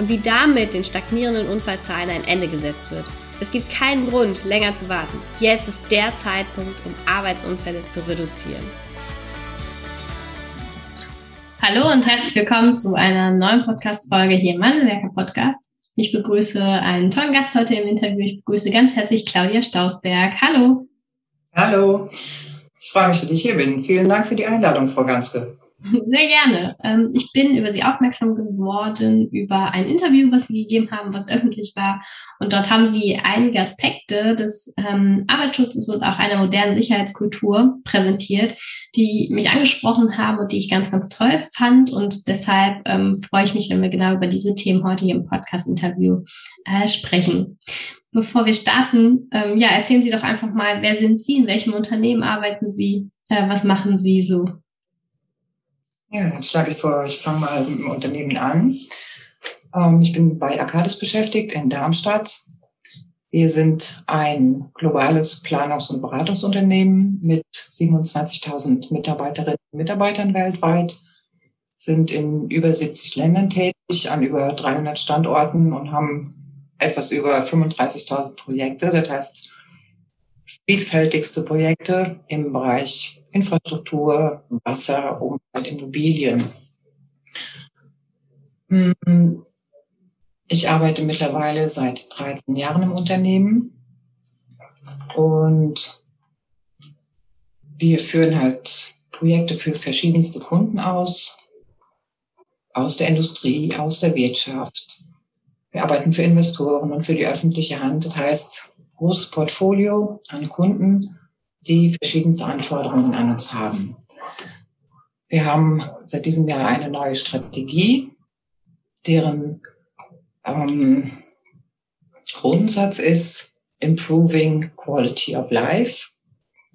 und wie damit den stagnierenden Unfallzahlen ein Ende gesetzt wird. Es gibt keinen Grund, länger zu warten. Jetzt ist der Zeitpunkt, um Arbeitsunfälle zu reduzieren. Hallo und herzlich willkommen zu einer neuen Podcast-Folge hier im Mandelwerker Podcast. Ich begrüße einen tollen Gast heute im Interview. Ich begrüße ganz herzlich Claudia Stausberg. Hallo. Hallo. Ich freue mich, dass ich hier bin. Vielen Dank für die Einladung, Frau Ganske. Sehr gerne. Ähm, ich bin über Sie aufmerksam geworden über ein Interview, was Sie gegeben haben, was öffentlich war. Und dort haben Sie einige Aspekte des ähm, Arbeitsschutzes und auch einer modernen Sicherheitskultur präsentiert, die mich angesprochen haben und die ich ganz, ganz toll fand. Und deshalb ähm, freue ich mich, wenn wir genau über diese Themen heute hier im Podcast-Interview äh, sprechen. Bevor wir starten, ähm, ja, erzählen Sie doch einfach mal, wer sind Sie, in welchem Unternehmen arbeiten Sie, äh, was machen Sie so? Ja, dann schlage ich vor, ich fange mal mit dem Unternehmen an. Ähm, ich bin bei Arcadis beschäftigt in Darmstadt. Wir sind ein globales Planungs- und Beratungsunternehmen mit 27.000 Mitarbeiterinnen und Mitarbeitern weltweit, sind in über 70 Ländern tätig, an über 300 Standorten und haben etwas über 35.000 Projekte. Das heißt, vielfältigste Projekte im Bereich Infrastruktur, Wasser, Umwelt, Immobilien. Hm, ich arbeite mittlerweile seit 13 Jahren im Unternehmen und wir führen halt Projekte für verschiedenste Kunden aus, aus der Industrie, aus der Wirtschaft. Wir arbeiten für Investoren und für die öffentliche Hand. Das heißt, großes Portfolio an Kunden die verschiedenste Anforderungen an uns haben. Wir haben seit diesem Jahr eine neue Strategie, deren ähm, Grundsatz ist Improving Quality of Life.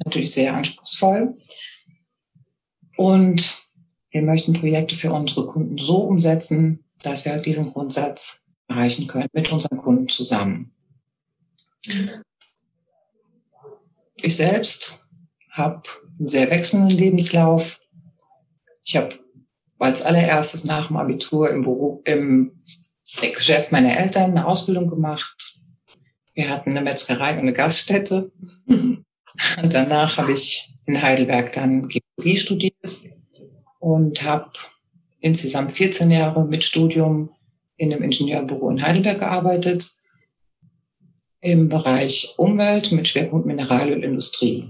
Natürlich sehr anspruchsvoll. Und wir möchten Projekte für unsere Kunden so umsetzen, dass wir diesen Grundsatz erreichen können mit unseren Kunden zusammen. Ich selbst habe einen sehr wechselnden Lebenslauf. Ich habe als allererstes nach dem Abitur im Beruf, im Geschäft meiner Eltern eine Ausbildung gemacht. Wir hatten eine Metzgerei und eine Gaststätte. Und danach habe ich in Heidelberg dann Geologie studiert und habe insgesamt 14 Jahre mit Studium in einem Ingenieurbüro in Heidelberg gearbeitet im Bereich Umwelt mit Schwerpunkt Mineralölindustrie.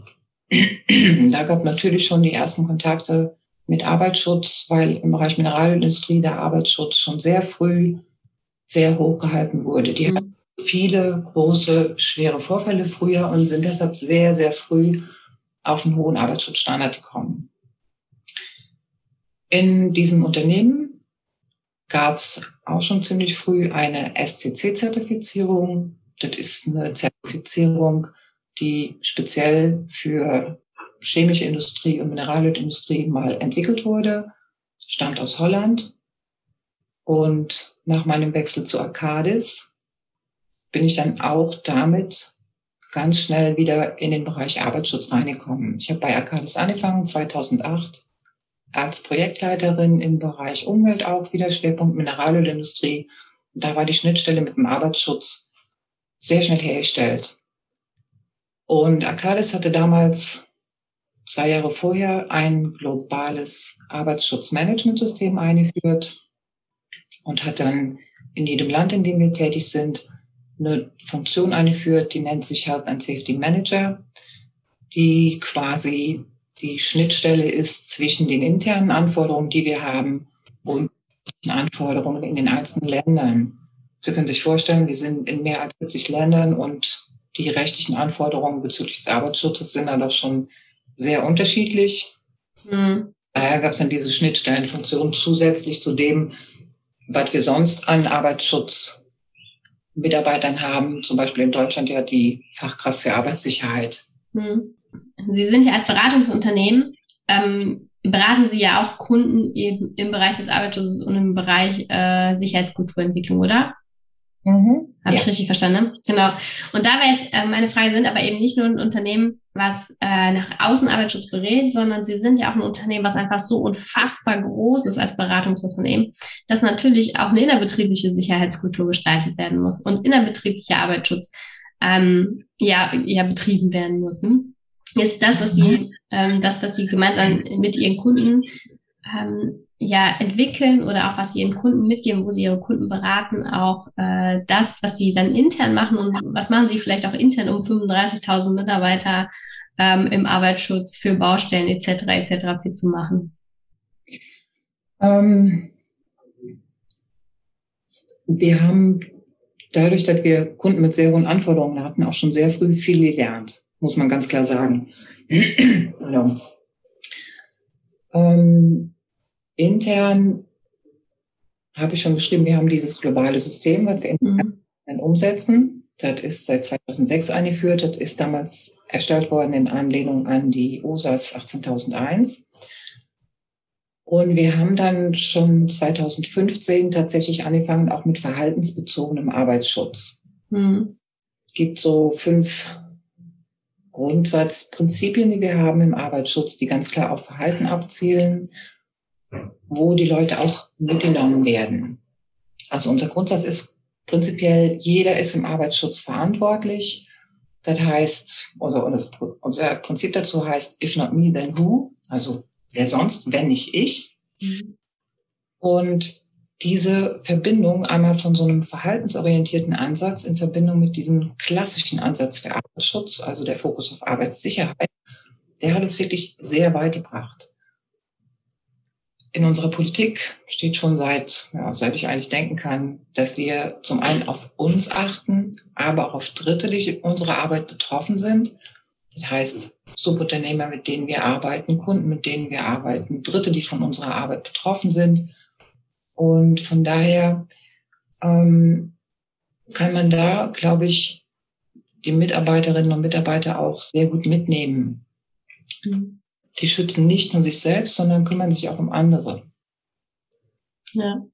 da gab es natürlich schon die ersten Kontakte mit Arbeitsschutz, weil im Bereich Mineralölindustrie der Arbeitsschutz schon sehr früh sehr hoch gehalten wurde. Die mhm. hatten viele große, schwere Vorfälle früher und sind deshalb sehr, sehr früh auf einen hohen Arbeitsschutzstandard gekommen. In diesem Unternehmen gab es auch schon ziemlich früh eine SCC-Zertifizierung das ist eine Zertifizierung, die speziell für chemische Industrie und Mineralölindustrie mal entwickelt wurde, stammt aus Holland. Und nach meinem Wechsel zu Arcadis bin ich dann auch damit ganz schnell wieder in den Bereich Arbeitsschutz reingekommen. Ich habe bei Arcadis angefangen, 2008, als Projektleiterin im Bereich Umwelt auch wieder, Schwerpunkt Mineralölindustrie. Da war die Schnittstelle mit dem Arbeitsschutz sehr schnell hergestellt. Und Arcadis hatte damals zwei Jahre vorher ein globales Arbeitsschutzmanagementsystem eingeführt und hat dann in jedem Land, in dem wir tätig sind, eine Funktion eingeführt, die nennt sich Health and Safety Manager, die quasi die Schnittstelle ist zwischen den internen Anforderungen, die wir haben, und den Anforderungen in den einzelnen Ländern. Sie können sich vorstellen, wir sind in mehr als 40 Ländern und die rechtlichen Anforderungen bezüglich des Arbeitsschutzes sind dann doch schon sehr unterschiedlich. Mhm. Daher gab es dann diese Schnittstellenfunktion zusätzlich zu dem, was wir sonst an Arbeitsschutzmitarbeitern haben, zum Beispiel in Deutschland ja die Fachkraft für Arbeitssicherheit. Hm. Sie sind ja als Beratungsunternehmen, ähm, beraten Sie ja auch Kunden eben im Bereich des Arbeitsschutzes und im Bereich äh, Sicherheitskulturentwicklung, oder? Mhm. Habe ja. ich richtig verstanden? Genau. Und da wäre jetzt äh, meine Frage, sind aber eben nicht nur ein Unternehmen, was äh, nach außen Arbeitsschutz berät, sondern sie sind ja auch ein Unternehmen, was einfach so unfassbar groß ist als Beratungsunternehmen, dass natürlich auch eine innerbetriebliche Sicherheitskultur gestaltet werden muss und innerbetrieblicher Arbeitsschutz ähm, ja, ja betrieben werden muss. Ne? Ist das, was sie, ähm, das, was sie gemeinsam mit ihren Kunden ähm, ja entwickeln oder auch was sie ihren Kunden mitgeben, wo sie ihre Kunden beraten, auch äh, das, was sie dann intern machen und was machen sie vielleicht auch intern, um 35.000 Mitarbeiter ähm, im Arbeitsschutz für Baustellen etc. etc. fit zu machen? Ähm, wir haben dadurch, dass wir Kunden mit sehr hohen Anforderungen hatten, auch schon sehr früh viel gelernt, muss man ganz klar sagen. also, ähm, intern habe ich schon geschrieben, wir haben dieses globale System, was wir intern mhm. umsetzen. Das ist seit 2006 eingeführt. Das ist damals erstellt worden in Anlehnung an die OSAS 18001. Und wir haben dann schon 2015 tatsächlich angefangen, auch mit verhaltensbezogenem Arbeitsschutz. Mhm. Es gibt so fünf Grundsatzprinzipien, die wir haben im Arbeitsschutz, die ganz klar auf Verhalten abzielen wo die Leute auch mitgenommen werden. Also unser Grundsatz ist prinzipiell, jeder ist im Arbeitsschutz verantwortlich. Das heißt, oder unser Prinzip dazu heißt, if not me, then who? Also wer sonst, wenn nicht ich? Mhm. Und diese Verbindung einmal von so einem verhaltensorientierten Ansatz in Verbindung mit diesem klassischen Ansatz für Arbeitsschutz, also der Fokus auf Arbeitssicherheit, der hat uns wirklich sehr weit gebracht in unserer Politik steht schon seit, ja, seit ich eigentlich denken kann, dass wir zum einen auf uns achten, aber auch auf Dritte, die unserer Arbeit betroffen sind. Das heißt, Subunternehmer, mit denen wir arbeiten, Kunden, mit denen wir arbeiten, Dritte, die von unserer Arbeit betroffen sind. Und von daher ähm, kann man da, glaube ich, die Mitarbeiterinnen und Mitarbeiter auch sehr gut mitnehmen. Mhm sie schützen nicht nur sich selbst, sondern kümmern sich auch um andere. Ja.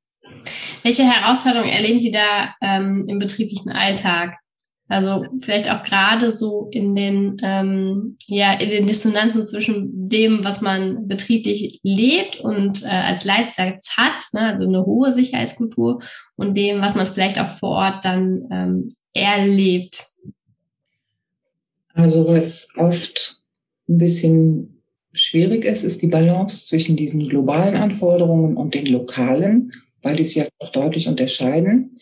Welche Herausforderungen erleben Sie da ähm, im betrieblichen Alltag? Also vielleicht auch gerade so in den, ähm, ja, in den Dissonanzen zwischen dem, was man betrieblich lebt und äh, als Leitsatz hat, ne, also eine hohe Sicherheitskultur, und dem, was man vielleicht auch vor Ort dann ähm, erlebt. Also was oft ein bisschen schwierig ist, ist die Balance zwischen diesen globalen Anforderungen und den lokalen, weil die sich ja auch deutlich unterscheiden.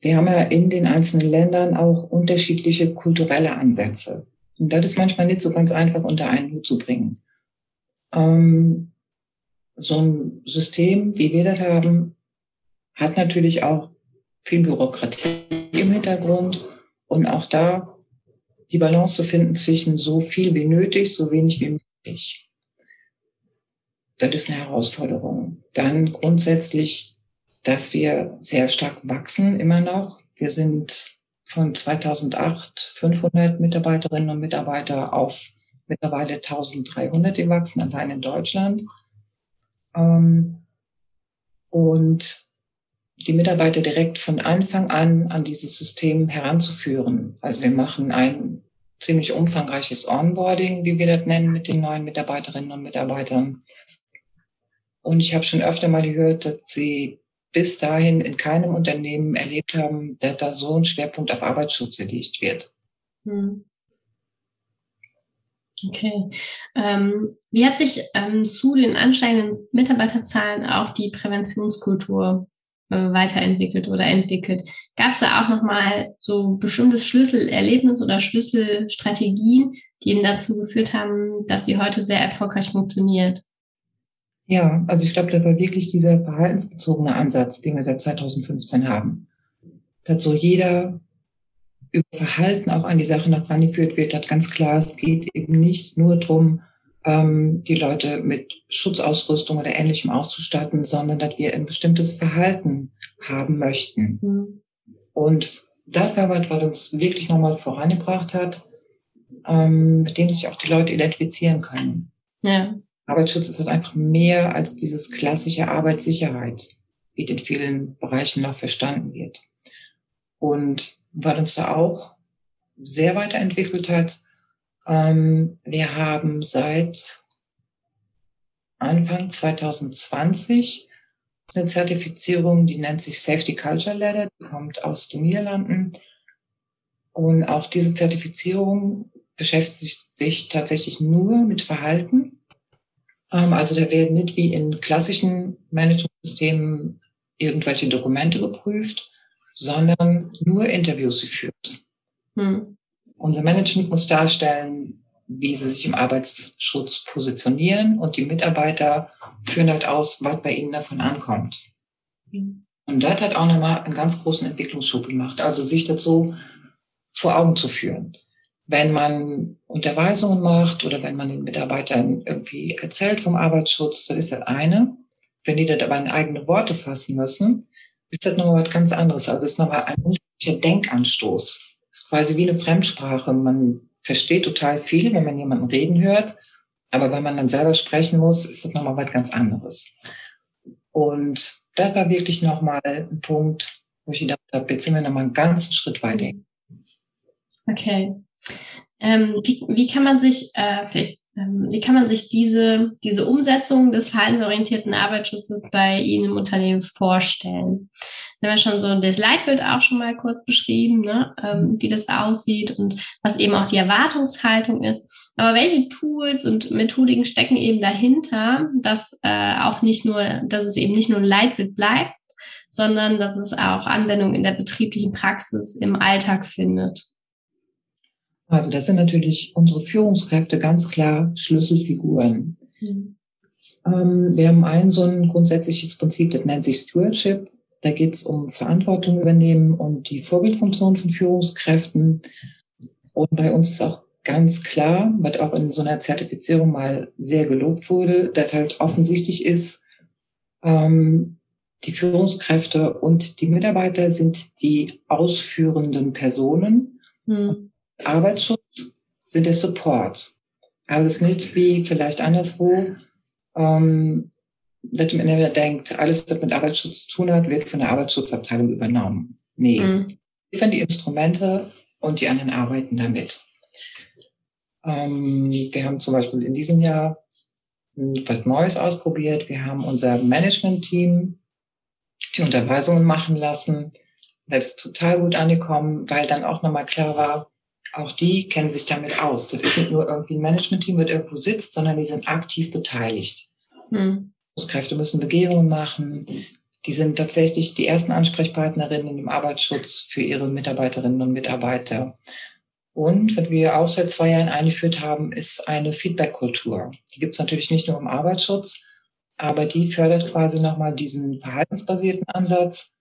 Wir haben ja in den einzelnen Ländern auch unterschiedliche kulturelle Ansätze. Und das ist manchmal nicht so ganz einfach unter einen Hut zu bringen. Ähm, so ein System, wie wir das haben, hat natürlich auch viel Bürokratie im Hintergrund und auch da die Balance zu finden zwischen so viel wie nötig, so wenig wie ich. Das ist eine Herausforderung. Dann grundsätzlich, dass wir sehr stark wachsen immer noch. Wir sind von 2008 500 Mitarbeiterinnen und Mitarbeiter auf mittlerweile 1300 gewachsen, allein in Deutschland. Ähm, und die Mitarbeiter direkt von Anfang an an dieses System heranzuführen. Also wir machen ein ziemlich umfangreiches Onboarding, wie wir das nennen, mit den neuen Mitarbeiterinnen und Mitarbeitern. Und ich habe schon öfter mal gehört, dass sie bis dahin in keinem Unternehmen erlebt haben, dass da so ein Schwerpunkt auf Arbeitsschutz gelegt wird. Hm. Okay. Ähm, wie hat sich ähm, zu den ansteigenden Mitarbeiterzahlen auch die Präventionskultur äh, weiterentwickelt oder entwickelt. Gab es da auch nochmal so bestimmtes Schlüsselerlebnis oder Schlüsselstrategien, die eben dazu geführt haben, dass sie heute sehr erfolgreich funktioniert? Ja, also ich glaube, das war wirklich dieser verhaltensbezogene Ansatz, den wir seit 2015 haben. Dass so jeder über Verhalten auch an die Sache noch rangeführt wird, hat ganz klar, es geht eben nicht nur darum, ähm, die Leute mit Schutzausrüstung oder Ähnlichem auszustatten, sondern dass wir ein bestimmtes Verhalten haben möchten. Mhm. Und das war was, was uns wirklich nochmal vorangebracht hat, ähm, mit dem sich auch die Leute identifizieren können. Ja. Arbeitsschutz ist halt einfach mehr als dieses klassische Arbeitssicherheit, wie in vielen Bereichen noch verstanden wird. Und was uns da auch sehr weiterentwickelt hat, ähm, wir haben seit Anfang 2020 eine Zertifizierung, die nennt sich Safety Culture Ladder, die kommt aus den Niederlanden. Und auch diese Zertifizierung beschäftigt sich tatsächlich nur mit Verhalten. Ähm, also da werden nicht wie in klassischen Managementsystemen irgendwelche Dokumente geprüft, sondern nur Interviews geführt. Hm. Unser Management muss darstellen, wie sie sich im Arbeitsschutz positionieren und die Mitarbeiter führen halt aus, was bei ihnen davon ankommt. Mhm. Und das hat auch nochmal einen ganz großen Entwicklungsschub gemacht, also sich dazu vor Augen zu führen. Wenn man Unterweisungen macht oder wenn man den Mitarbeitern irgendwie erzählt vom Arbeitsschutz, dann ist das eine. Wenn die das aber in eigene Worte fassen müssen, ist das nochmal was ganz anderes. Also es ist nochmal ein unterschiedlicher Denkanstoß. Ist quasi wie eine Fremdsprache. Man versteht total viel, wenn man jemanden reden hört. Aber wenn man dann selber sprechen muss, ist das nochmal was ganz anderes. Und das war wirklich nochmal ein Punkt, wo ich gedacht habe, jetzt sind wir nochmal einen ganzen Schritt weiter. Okay. Ähm, wie, wie kann man sich, äh, vielleicht, ähm, wie kann man sich diese, diese Umsetzung des verhaltensorientierten Arbeitsschutzes bei Ihnen im Unternehmen vorstellen? Wir haben ja schon so das Leitbild auch schon mal kurz beschrieben, ne? ähm, wie das aussieht und was eben auch die Erwartungshaltung ist. Aber welche Tools und Methodiken stecken eben dahinter, dass äh, auch nicht nur, dass es eben nicht nur ein Leitbild bleibt, sondern dass es auch Anwendung in der betrieblichen Praxis im Alltag findet? Also das sind natürlich unsere Führungskräfte ganz klar Schlüsselfiguren. Mhm. Ähm, wir haben ein so ein grundsätzliches Prinzip, das nennt sich Stewardship. Da geht es um Verantwortung übernehmen und die Vorbildfunktion von Führungskräften. Und bei uns ist auch ganz klar, was auch in so einer Zertifizierung mal sehr gelobt wurde, dass halt offensichtlich ist, ähm, die Führungskräfte und die Mitarbeiter sind die ausführenden Personen. Hm. Arbeitsschutz sind der Support. Alles nicht wie vielleicht anderswo, ähm, dass man immer denkt, alles, was mit Arbeitsschutz zu tun hat, wird von der Arbeitsschutzabteilung übernommen. Nee. Mhm. Wir liefern die Instrumente und die anderen arbeiten damit. Ähm, wir haben zum Beispiel in diesem Jahr was Neues ausprobiert. Wir haben unser Management-Team die Unterweisungen machen lassen. Das ist total gut angekommen, weil dann auch nochmal klar war, auch die kennen sich damit aus. Das ist nicht nur irgendwie ein Management-Team, das irgendwo sitzt, sondern die sind aktiv beteiligt. Hm. Kräfte müssen Begehungen machen. Die sind tatsächlich die ersten Ansprechpartnerinnen im Arbeitsschutz für ihre Mitarbeiterinnen und Mitarbeiter. Und was wir auch seit zwei Jahren eingeführt haben, ist eine Feedback-Kultur. Die gibt es natürlich nicht nur im Arbeitsschutz, aber die fördert quasi nochmal diesen verhaltensbasierten Ansatz,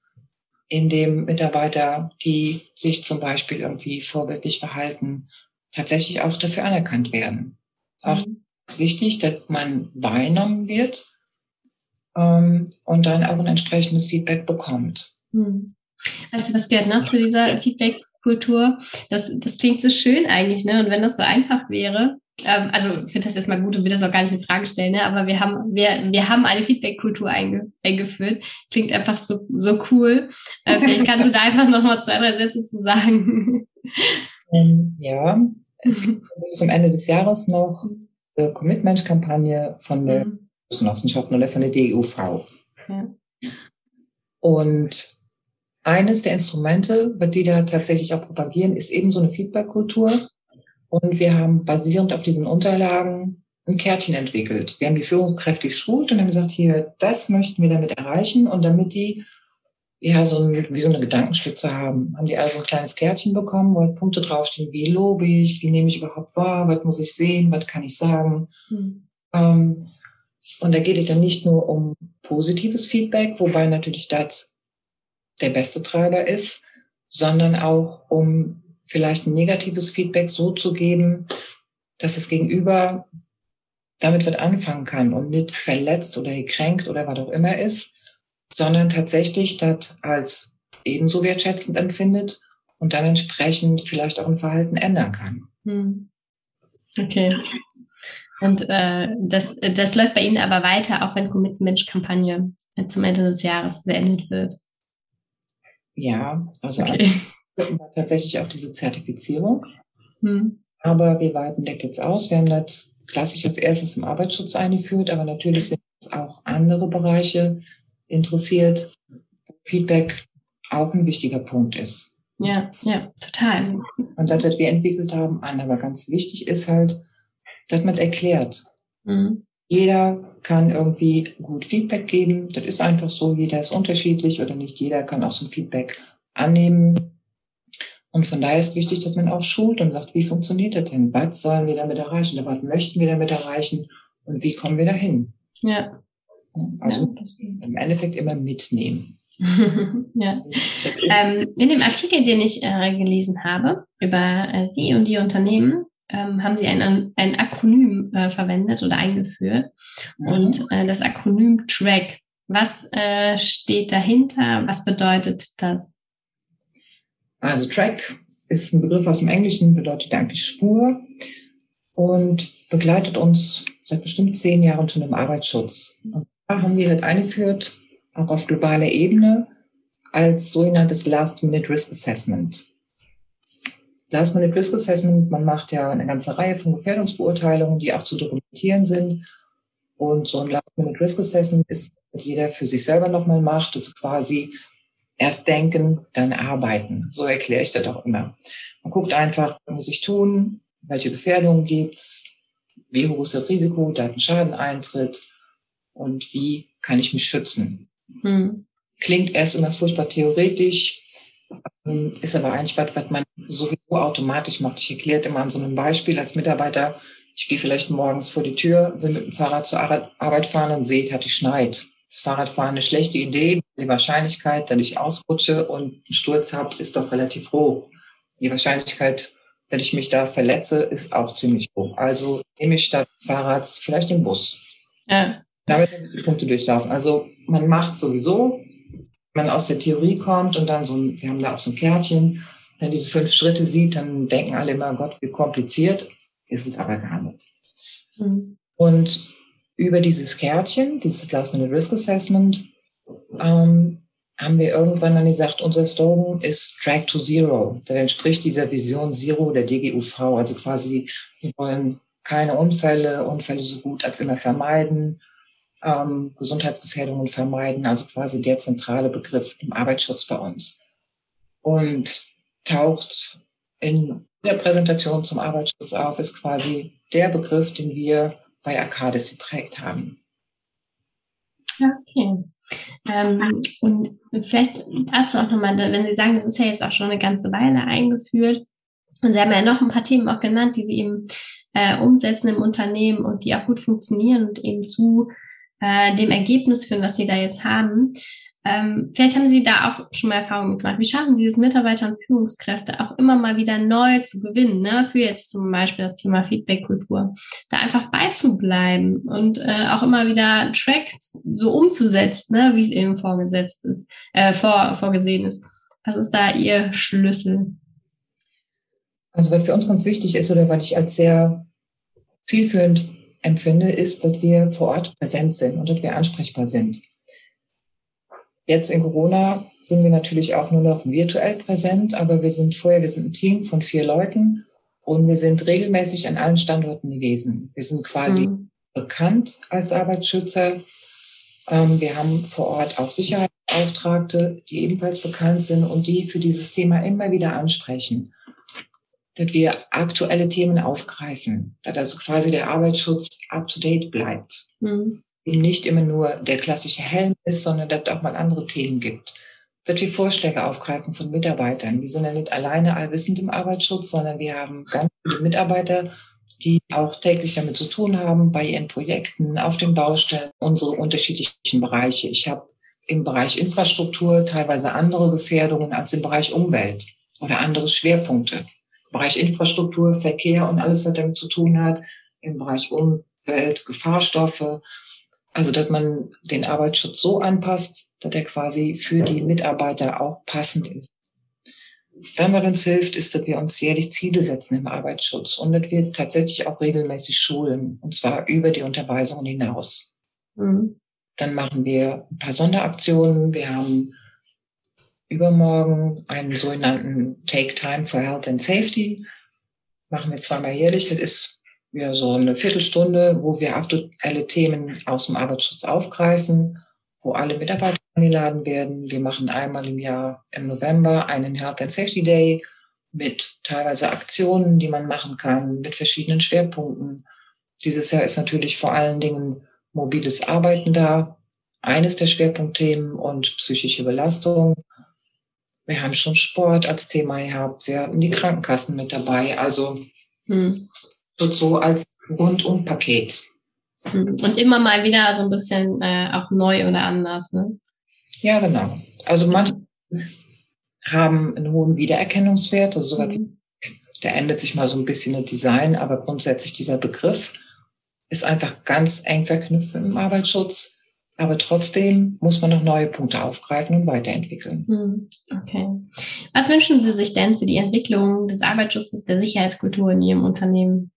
in dem Mitarbeiter, die sich zum Beispiel irgendwie vorbildlich verhalten, tatsächlich auch dafür anerkannt werden. Auch mhm. ist wichtig, dass man wahrgenommen wird ähm, und dann auch ein entsprechendes Feedback bekommt. Mhm. Weißt du, was gehört noch zu dieser Feedback-Kultur? Das, das klingt so schön eigentlich, ne? Und wenn das so einfach wäre, ähm, also ich finde das jetzt mal gut und will das auch gar nicht in Frage stellen, ne? aber wir haben, wir, wir haben eine Feedback-Kultur einge eingeführt. Klingt einfach so, so cool. Äh, vielleicht kannst du da einfach nochmal zwei, drei Sätze zu sagen. Ähm, ja, es gibt bis zum Ende des Jahres noch eine Commitment-Kampagne von der mhm. Genossenschaft oder von der DEUV. Ja. Und eines der Instrumente, die da tatsächlich auch propagieren, ist eben so eine Feedback-Kultur. Und wir haben basierend auf diesen Unterlagen ein Kärtchen entwickelt. Wir haben die Führungskräfte geschult und haben gesagt, hier, das möchten wir damit erreichen. Und damit die ja so ein, wie so eine Gedankenstütze haben, haben die alle so ein kleines Kärtchen bekommen, wo halt Punkte draufstehen, wie lobe ich, wie nehme ich überhaupt wahr, was muss ich sehen, was kann ich sagen. Mhm. Ähm, und da geht es dann nicht nur um positives Feedback, wobei natürlich das der beste Treiber ist, sondern auch um vielleicht ein negatives Feedback so zu geben, dass das Gegenüber damit was anfangen kann und nicht verletzt oder gekränkt oder was auch immer ist, sondern tatsächlich das als ebenso wertschätzend empfindet und dann entsprechend vielleicht auch ein Verhalten ändern kann. Hm. Okay. Und äh, das, das läuft bei Ihnen aber weiter, auch wenn Commitment-Kampagne zum Ende des Jahres beendet wird. Ja, also okay. tatsächlich auch diese Zertifizierung. Hm. Aber wir weiten das jetzt aus. Wir haben das klassisch als erstes im Arbeitsschutz eingeführt, aber natürlich sind auch andere Bereiche interessiert, Feedback auch ein wichtiger Punkt ist. Ja, ja, total. Und das, was wir entwickelt haben, an, aber ganz wichtig ist halt, dass man erklärt. Mhm. Jeder kann irgendwie gut Feedback geben. Das ist einfach so. Jeder ist unterschiedlich oder nicht jeder kann auch so ein Feedback annehmen. Und von daher ist wichtig, dass man auch schult und sagt, wie funktioniert das denn? Was sollen wir damit erreichen? Was möchten wir damit erreichen? Und wie kommen wir dahin? Ja. Also ja, im Endeffekt immer mitnehmen. ja. Ähm, in dem Artikel, den ich äh, gelesen habe über äh, Sie und die Unternehmen, ähm, haben Sie ein, ein Akronym äh, verwendet oder eingeführt. Mhm. Und äh, das Akronym TRACK, was äh, steht dahinter? Was bedeutet das? Also TRACK ist ein Begriff aus dem Englischen, bedeutet eigentlich Spur und begleitet uns seit bestimmt zehn Jahren schon im Arbeitsschutz. Und da haben wir das eingeführt, auch auf globaler Ebene, als sogenanntes Last-Minute Risk Assessment. Last-Minute Risk Assessment, man macht ja eine ganze Reihe von Gefährdungsbeurteilungen, die auch zu dokumentieren sind. Und so ein Last-Minute Risk Assessment ist, was jeder für sich selber nochmal macht, also quasi erst denken, dann arbeiten. So erkläre ich das auch immer. Man guckt einfach, was muss ich tun, welche Gefährdungen gibt's, wie hoch ist das Risiko, da ein Schaden eintritt und wie kann ich mich schützen. Hm. Klingt erst immer furchtbar theoretisch, ist aber eigentlich was, was man sowieso automatisch macht. Ich erkläre immer an so einem Beispiel als Mitarbeiter, ich gehe vielleicht morgens vor die Tür, will mit dem Fahrrad zur Arbeit fahren und sehe, hat die schneit. Das Fahrradfahren eine schlechte Idee. Die Wahrscheinlichkeit, dass ich ausrutsche und einen Sturz habe, ist doch relativ hoch. Die Wahrscheinlichkeit, dass ich mich da verletze, ist auch ziemlich hoch. Also nehme ich statt des Fahrrads vielleicht den Bus. Ja. Damit die Punkte durchlaufen. Also man macht sowieso man aus der Theorie kommt und dann so ein, wir haben da auch so ein Kärtchen, dann diese fünf Schritte sieht, dann denken alle immer, Gott, wie kompliziert, ist es aber gar nicht. Mhm. Und über dieses Kärtchen, dieses Last Minute Risk Assessment, ähm, haben wir irgendwann dann gesagt, unser Slogan ist Track to Zero. Der entspricht dieser Vision Zero der DGUV. Also quasi, wir wollen keine Unfälle, Unfälle so gut als immer vermeiden, ähm, Gesundheitsgefährdungen vermeiden, also quasi der zentrale Begriff im Arbeitsschutz bei uns. Und taucht in der Präsentation zum Arbeitsschutz auf, ist quasi der Begriff, den wir bei Arcadis geprägt haben. Okay. Ähm, und vielleicht dazu auch nochmal, wenn Sie sagen, das ist ja jetzt auch schon eine ganze Weile eingeführt. Und Sie haben ja noch ein paar Themen auch genannt, die Sie eben äh, umsetzen im Unternehmen und die auch gut funktionieren und eben zu äh, dem Ergebnis führen, was Sie da jetzt haben. Ähm, vielleicht haben Sie da auch schon mal Erfahrungen mitgemacht. Wie schaffen Sie es, Mitarbeiter und Führungskräfte auch immer mal wieder neu zu gewinnen, ne? für jetzt zum Beispiel das Thema Feedback-Kultur, da einfach beizubleiben und äh, auch immer wieder Track so umzusetzen, ne? wie es eben vorgesetzt ist, äh, vor, vorgesehen ist. Was ist da Ihr Schlüssel? Also was für uns ganz wichtig ist oder was ich als sehr zielführend empfinde, ist, dass wir vor Ort präsent sind und dass wir ansprechbar sind. Jetzt in Corona sind wir natürlich auch nur noch virtuell präsent, aber wir sind vorher, wir sind ein Team von vier Leuten und wir sind regelmäßig an allen Standorten gewesen. Wir sind quasi mhm. bekannt als Arbeitsschützer. Ähm, wir haben vor Ort auch Sicherheitsbeauftragte, die ebenfalls bekannt sind und die für dieses Thema immer wieder ansprechen dass wir aktuelle Themen aufgreifen, dass also quasi der Arbeitsschutz up-to-date bleibt. Mhm. Nicht immer nur der klassische Helm ist, sondern dass es auch mal andere Themen gibt. Dass wir Vorschläge aufgreifen von Mitarbeitern. Wir sind ja nicht alleine allwissend im Arbeitsschutz, sondern wir haben ganz viele Mitarbeiter, die auch täglich damit zu tun haben, bei ihren Projekten, auf den Baustellen, unsere unterschiedlichen Bereiche. Ich habe im Bereich Infrastruktur teilweise andere Gefährdungen als im Bereich Umwelt oder andere Schwerpunkte. Bereich Infrastruktur, Verkehr und alles, was damit zu tun hat, im Bereich Welt, Gefahrstoffe. Also, dass man den Arbeitsschutz so anpasst, dass er quasi für die Mitarbeiter auch passend ist. Dann, was uns hilft, ist, dass wir uns jährlich Ziele setzen im Arbeitsschutz und dass wir tatsächlich auch regelmäßig schulen, und zwar über die Unterweisungen hinaus. Mhm. Dann machen wir ein paar Sonderaktionen. Wir haben übermorgen einen sogenannten Take Time for Health and Safety. Machen wir zweimal jährlich. Das ist ja so eine Viertelstunde, wo wir aktuelle Themen aus dem Arbeitsschutz aufgreifen, wo alle Mitarbeiter eingeladen werden. Wir machen einmal im Jahr im November einen Health and Safety Day mit teilweise Aktionen, die man machen kann, mit verschiedenen Schwerpunkten. Dieses Jahr ist natürlich vor allen Dingen mobiles Arbeiten da, eines der Schwerpunktthemen und psychische Belastung. Wir haben schon Sport als Thema gehabt. Wir hatten die Krankenkassen mit dabei. Also hm. so als Rundum-Paket. Hm. Und immer mal wieder so ein bisschen äh, auch neu oder anders. Ne? Ja, genau. Also manche haben einen hohen Wiedererkennungswert. Also so mhm. da ändert sich mal so ein bisschen das Design, aber grundsätzlich dieser Begriff ist einfach ganz eng verknüpft im Arbeitsschutz. Aber trotzdem muss man noch neue Punkte aufgreifen und weiterentwickeln. Mhm. Okay. Was wünschen Sie sich denn für die Entwicklung des Arbeitsschutzes, der Sicherheitskultur in Ihrem Unternehmen?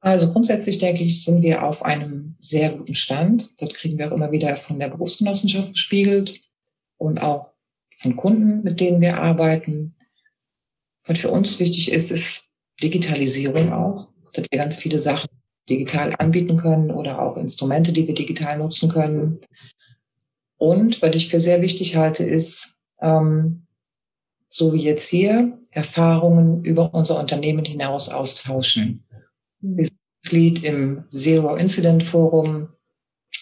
Also grundsätzlich denke ich, sind wir auf einem sehr guten Stand. Das kriegen wir auch immer wieder von der Berufsgenossenschaft gespiegelt und auch von Kunden, mit denen wir arbeiten. Was für uns wichtig ist, ist Digitalisierung auch, dass wir ganz viele Sachen digital anbieten können oder auch Instrumente, die wir digital nutzen können. Und was ich für sehr wichtig halte, ist, ähm, so wie jetzt hier, Erfahrungen über unser Unternehmen hinaus austauschen. Mhm. Wir sind Mitglied im Zero Incident Forum,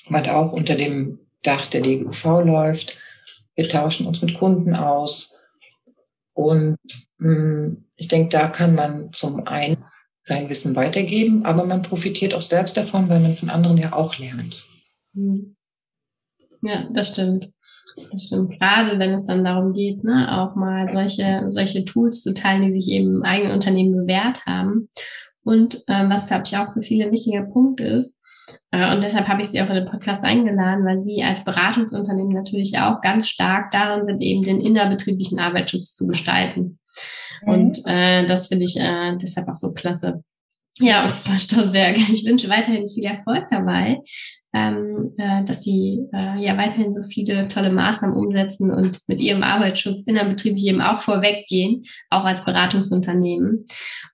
was auch unter dem Dach der DGUV läuft. Wir tauschen uns mit Kunden aus. Und mh, hm, ich denke, da kann man zum einen sein Wissen weitergeben, aber man profitiert auch selbst davon, weil man von anderen ja auch lernt. Hm. Ja, das stimmt. Das stimmt. Gerade wenn es dann darum geht, ne, auch mal solche, solche Tools zu teilen, die sich eben im eigenen Unternehmen bewährt haben. Und ähm, was, glaube ich, auch für viele ein wichtiger Punkt ist, äh, und deshalb habe ich Sie auch in den Podcast eingeladen, weil Sie als Beratungsunternehmen natürlich auch ganz stark darin sind, eben den innerbetrieblichen Arbeitsschutz zu gestalten. Mhm. Und äh, das finde ich äh, deshalb auch so klasse. Ja, und Frau Stoßberg, ich wünsche weiterhin viel Erfolg dabei, ähm, äh, dass Sie äh, ja weiterhin so viele tolle Maßnahmen umsetzen und mit Ihrem Arbeitsschutz innerbetrieblich eben auch vorweggehen, auch als Beratungsunternehmen.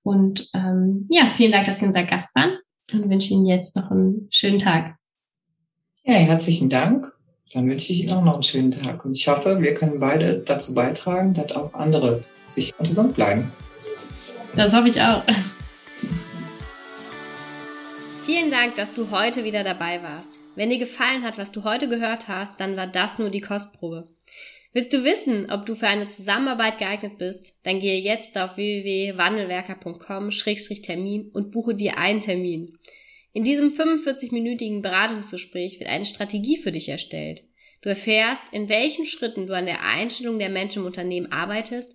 Und ähm, ja, vielen Dank, dass Sie unser Gast waren und wünsche Ihnen jetzt noch einen schönen Tag. Ja, herzlichen Dank. Dann wünsche ich Ihnen auch noch einen schönen Tag. Und ich hoffe, wir können beide dazu beitragen, dass auch andere sich gesund bleiben. Das hoffe ich auch. Vielen Dank, dass du heute wieder dabei warst. Wenn dir gefallen hat, was du heute gehört hast, dann war das nur die Kostprobe. Willst du wissen, ob du für eine Zusammenarbeit geeignet bist? Dann gehe jetzt auf www.wandelwerker.com-termin und buche dir einen Termin. In diesem 45-minütigen Beratungsgespräch wird eine Strategie für dich erstellt. Du erfährst, in welchen Schritten du an der Einstellung der Menschen im Unternehmen arbeitest,